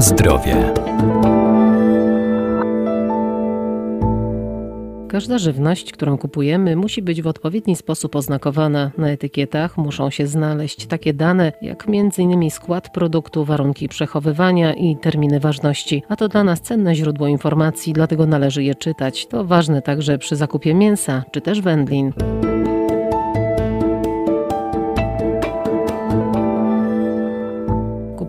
Zdrowie. Każda żywność, którą kupujemy, musi być w odpowiedni sposób oznakowana. Na etykietach muszą się znaleźć takie dane, jak m.in. skład produktu, warunki przechowywania i terminy ważności. A to dla nas cenne źródło informacji, dlatego należy je czytać. To ważne także przy zakupie mięsa czy też wędlin.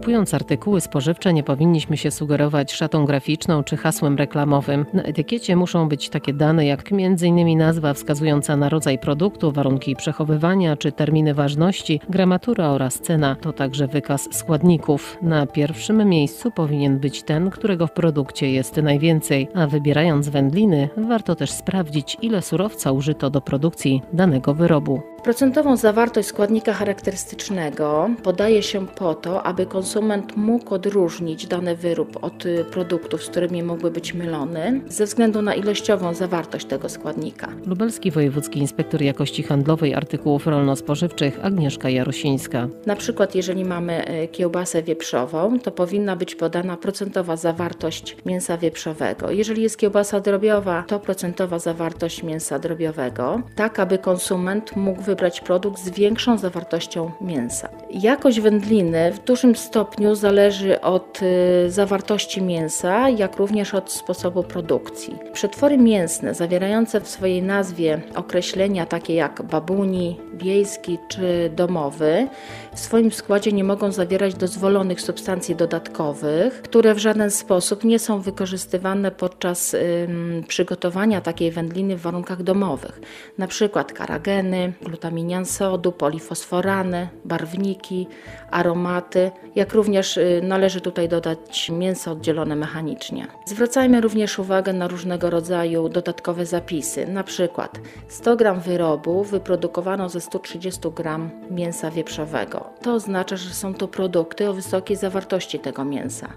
Kupując artykuły spożywcze nie powinniśmy się sugerować szatą graficzną czy hasłem reklamowym. Na etykiecie muszą być takie dane jak m.in. nazwa wskazująca na rodzaj produktu, warunki przechowywania czy terminy ważności, gramatura oraz cena. To także wykaz składników. Na pierwszym miejscu powinien być ten, którego w produkcie jest najwięcej, a wybierając wędliny warto też sprawdzić ile surowca użyto do produkcji danego wyrobu. Procentową zawartość składnika charakterystycznego podaje się po to, aby konsument mógł odróżnić dany wyrób od y, produktów, z którymi mógłby być mylony, ze względu na ilościową zawartość tego składnika. Lubelski Wojewódzki Inspektor Jakości Handlowej Artykułów Rolno-Spożywczych Agnieszka Jarosińska. Na przykład, jeżeli mamy y, kiełbasę wieprzową, to powinna być podana procentowa zawartość mięsa wieprzowego. Jeżeli jest kiełbasa drobiowa, to procentowa zawartość mięsa drobiowego, tak aby konsument mógł wybrać produkt z większą zawartością mięsa. Jakość wędliny w dużym stopniu zależy od y, zawartości mięsa, jak również od sposobu produkcji. Przetwory mięsne zawierające w swojej nazwie określenia takie jak babuni, wiejski czy domowy w swoim składzie nie mogą zawierać dozwolonych substancji dodatkowych, które w żaden sposób nie są wykorzystywane podczas ym, przygotowania takiej wędliny w warunkach domowych, przykład karageny, glutaminian sodu, polifosforany, barwniki, aromaty, jak również y, należy tutaj dodać mięso oddzielone mechanicznie. Zwracajmy również uwagę na różnego rodzaju dodatkowe zapisy, na przykład 100 g wyrobu wyprodukowano ze 130 g mięsa wieprzowego. To oznacza, że są to produkty o wysokiej zawartości tego mięsa.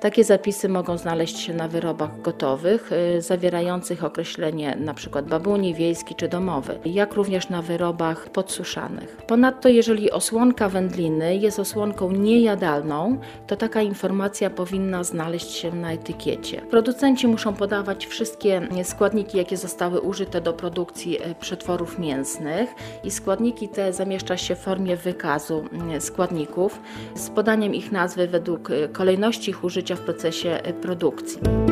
Takie zapisy mogą znaleźć się na wyrobach gotowych, y, zawierających określenie np. babuni, wiejski czy domowy, jak również na wyrobach podsuszanych. Ponadto, jeżeli osłonka wędliny jest osłonką niejadalną, to taka informacja powinna znaleźć się na etykiecie. Producenci muszą podawać wszystkie składniki, jakie zostały użyte do produkcji y, przetworów mięsnych i składniki te zamieszcza się w formie wykazu składników z podaniem ich nazwy według y, kolejności ich użycia w procesie produkcji.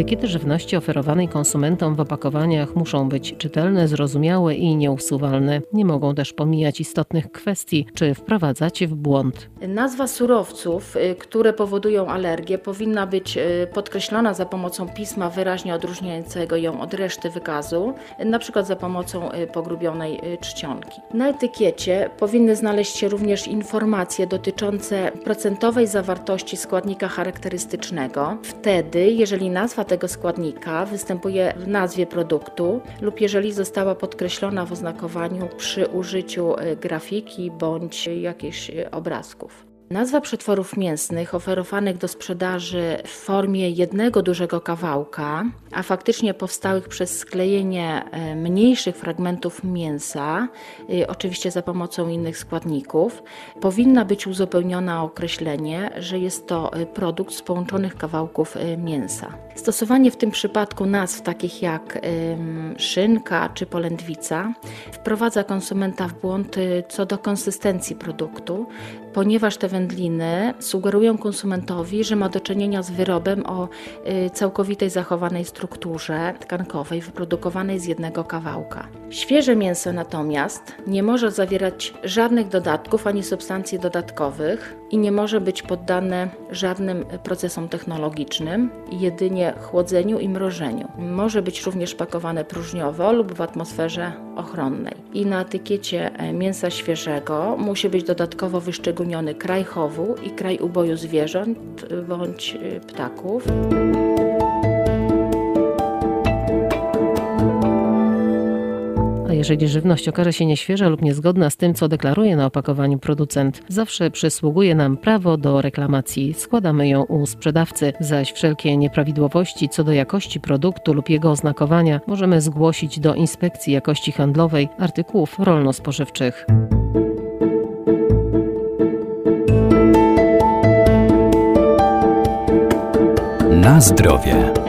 Etykiety żywności oferowanej konsumentom w opakowaniach muszą być czytelne, zrozumiałe i nieusuwalne. Nie mogą też pomijać istotnych kwestii czy wprowadzać w błąd. Nazwa surowców, y, które powodują alergię, powinna być y, podkreślona za pomocą pisma wyraźnie odróżniającego ją od reszty wykazu, przykład za pomocą y, pogrubionej czcionki. Na etykiecie powinny znaleźć się również informacje dotyczące procentowej zawartości składnika charakterystycznego. Wtedy, jeżeli nazwa tego składnika występuje w nazwie produktu lub jeżeli została podkreślona w oznakowaniu przy użyciu e, grafiki bądź jakichś e, obrazków. Nazwa przetworów mięsnych oferowanych do sprzedaży w formie jednego dużego kawałka, a faktycznie powstałych przez sklejenie e, mniejszych fragmentów mięsa, e, oczywiście za pomocą innych składników, powinna być uzupełniona o określenie, że jest to e, produkt z połączonych kawałków mięsa. Stosowanie w tym przypadku nazw takich jak szynka czy polędwica wprowadza konsumenta w błąd co do konsystencji produktu, ponieważ te wędliny sugerują konsumentowi, że ma do czynienia z wyrobem o y, całkowitej zachowanej strukturze tkankowej, wyprodukowanej z jednego kawałka. Świeże mięso natomiast nie może zawierać żadnych dodatków ani substancji dodatkowych i nie może być poddane żadnym procesom technologicznym, jedynie chłodzeniu i mrożeniu. Może być również pakowane próżniowo lub w atmosferze ochronnej. I na etykiecie e, mięsa świeżego musi być dodatkowo wyszczególniony kraj chowu i kraj uboju zwierząt bądź e, ptaków. A jeżeli żywność okaże się nieświeża lub niezgodna z tym, co deklaruje na opakowaniu producent, zawsze przysługuje nam prawo do reklamacji. Składamy ją u sprzedawcy, zaś wszelkie nieprawidłowości co do jakości produktu lub jego oznakowania możemy zgłosić do Inspekcji Jakości Handlowej Artykułów Rolno-Spożywczych. Zdrowie.